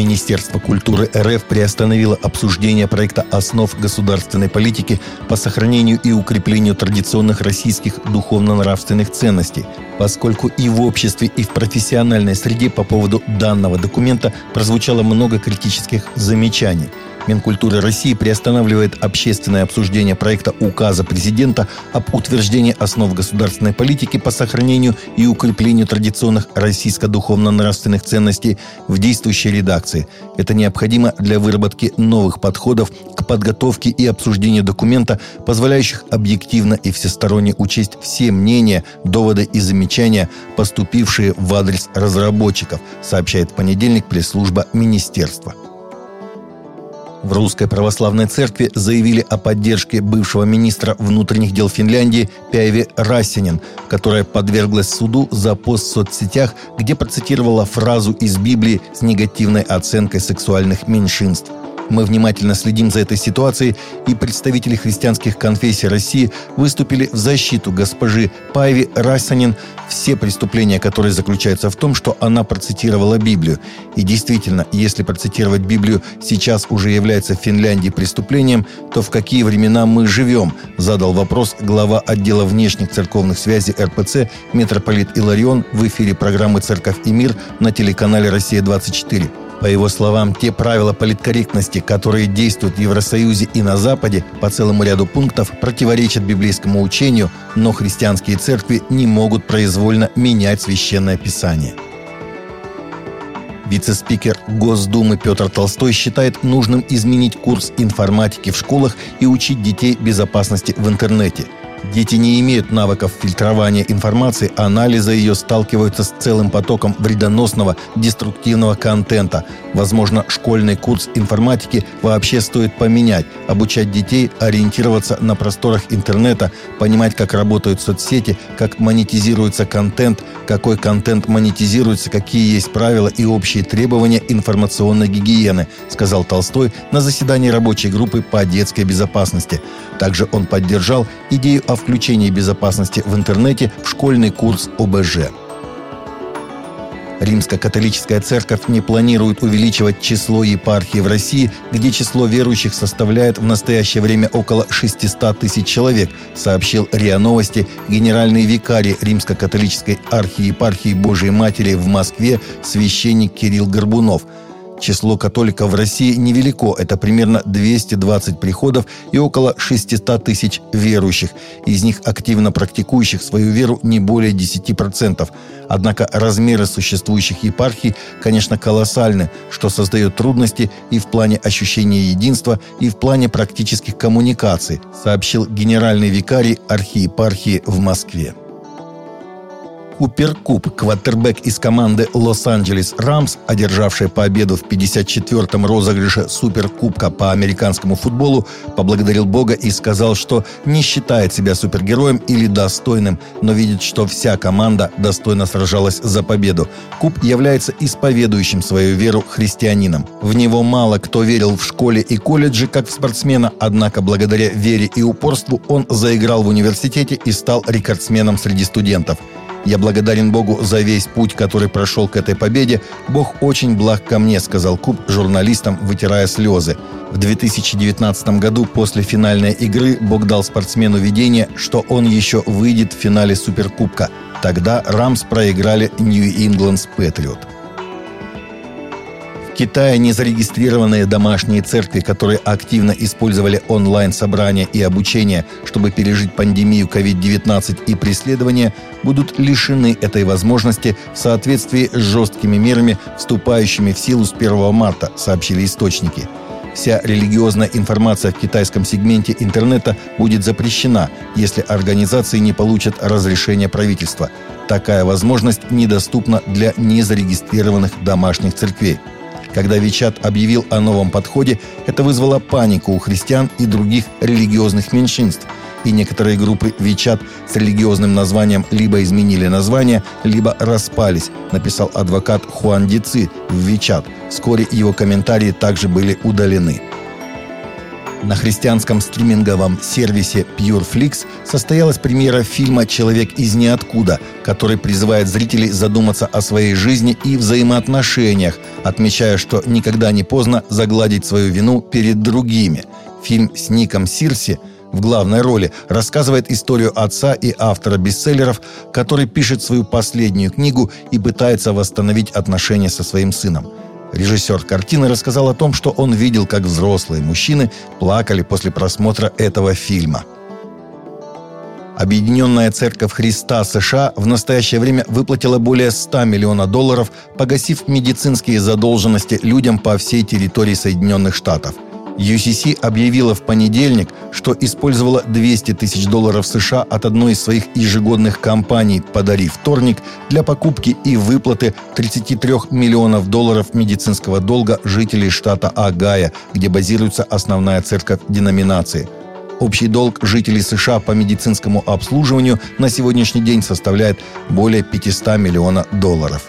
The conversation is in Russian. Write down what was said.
Министерство культуры РФ приостановило обсуждение проекта основ государственной политики по сохранению и укреплению традиционных российских духовно-нравственных ценностей, поскольку и в обществе, и в профессиональной среде по поводу данного документа прозвучало много критических замечаний – Минкультуры России приостанавливает общественное обсуждение проекта указа президента об утверждении основ государственной политики по сохранению и укреплению традиционных российско-духовно-нравственных ценностей в действующей редакции. Это необходимо для выработки новых подходов к подготовке и обсуждению документа, позволяющих объективно и всесторонне учесть все мнения, доводы и замечания, поступившие в адрес разработчиков, сообщает в понедельник пресс-служба министерства. В Русской Православной Церкви заявили о поддержке бывшего министра внутренних дел Финляндии Пяеви Расинин, которая подверглась суду за пост в соцсетях, где процитировала фразу из Библии с негативной оценкой сексуальных меньшинств. Мы внимательно следим за этой ситуацией, и представители христианских конфессий России выступили в защиту госпожи Пайви Расанин, все преступления которые заключаются в том, что она процитировала Библию. И действительно, если процитировать Библию сейчас уже является в Финляндии преступлением, то в какие времена мы живем? Задал вопрос глава отдела внешних церковных связей РПЦ митрополит Иларион в эфире программы «Церковь и мир» на телеканале «Россия-24». По его словам, те правила политкорректности, которые действуют в Евросоюзе и на Западе по целому ряду пунктов, противоречат библейскому учению, но христианские церкви не могут произвольно менять священное писание. Вице-спикер Госдумы Петр Толстой считает нужным изменить курс информатики в школах и учить детей безопасности в интернете – Дети не имеют навыков фильтрования информации, анализа ее, сталкиваются с целым потоком вредоносного, деструктивного контента. Возможно, школьный курс информатики вообще стоит поменять, обучать детей ориентироваться на просторах интернета, понимать, как работают соцсети, как монетизируется контент, какой контент монетизируется, какие есть правила и общие требования информационной гигиены, сказал Толстой на заседании рабочей группы по детской безопасности. Также он поддержал идею о включении безопасности в интернете в школьный курс ОБЖ. Римско-католическая церковь не планирует увеличивать число епархий в России, где число верующих составляет в настоящее время около 600 тысяч человек, сообщил РИА Новости генеральный викарий Римско-католической архиепархии Божией Матери в Москве священник Кирилл Горбунов – Число католиков в России невелико, это примерно 220 приходов и около 600 тысяч верующих. Из них активно практикующих свою веру не более 10%. Однако размеры существующих епархий, конечно, колоссальны, что создает трудности и в плане ощущения единства, и в плане практических коммуникаций, сообщил генеральный викарий архиепархии в Москве. Купер Куб, квотербек из команды Лос-Анджелес Рамс, одержавший победу в 54-м розыгрыше Суперкубка по американскому футболу, поблагодарил Бога и сказал, что не считает себя супергероем или достойным, но видит, что вся команда достойно сражалась за победу. Куб является исповедующим свою веру христианином. В него мало кто верил в школе и колледже как в спортсмена, однако благодаря вере и упорству он заиграл в университете и стал рекордсменом среди студентов. Я благодарен Богу за весь путь, который прошел к этой победе. Бог очень благ ко мне, сказал Куб журналистам, вытирая слезы. В 2019 году после финальной игры Бог дал спортсмену видение, что он еще выйдет в финале Суперкубка. Тогда Рамс проиграли Нью-Ингландс Патриот. Китае незарегистрированные домашние церкви, которые активно использовали онлайн-собрания и обучение, чтобы пережить пандемию COVID-19 и преследования, будут лишены этой возможности в соответствии с жесткими мерами, вступающими в силу с 1 марта, сообщили источники. Вся религиозная информация в китайском сегменте интернета будет запрещена, если организации не получат разрешение правительства. Такая возможность недоступна для незарегистрированных домашних церквей. Когда Вичат объявил о новом подходе, это вызвало панику у христиан и других религиозных меньшинств. И некоторые группы Вичат с религиозным названием либо изменили название, либо распались, написал адвокат Хуан Дици в Вичат. Вскоре его комментарии также были удалены. На христианском стриминговом сервисе PureFlix состоялась премьера фильма «Человек из ниоткуда», который призывает зрителей задуматься о своей жизни и взаимоотношениях, отмечая, что никогда не поздно загладить свою вину перед другими. Фильм с Ником Сирси в главной роли рассказывает историю отца и автора бестселлеров, который пишет свою последнюю книгу и пытается восстановить отношения со своим сыном – Режиссер картины рассказал о том, что он видел, как взрослые мужчины плакали после просмотра этого фильма. Объединенная Церковь Христа США в настоящее время выплатила более 100 миллионов долларов, погасив медицинские задолженности людям по всей территории Соединенных Штатов – UCC объявила в понедельник, что использовала 200 тысяч долларов США от одной из своих ежегодных компаний «Подари вторник» для покупки и выплаты 33 миллионов долларов медицинского долга жителей штата Агая, где базируется основная церковь деноминации. Общий долг жителей США по медицинскому обслуживанию на сегодняшний день составляет более 500 миллионов долларов.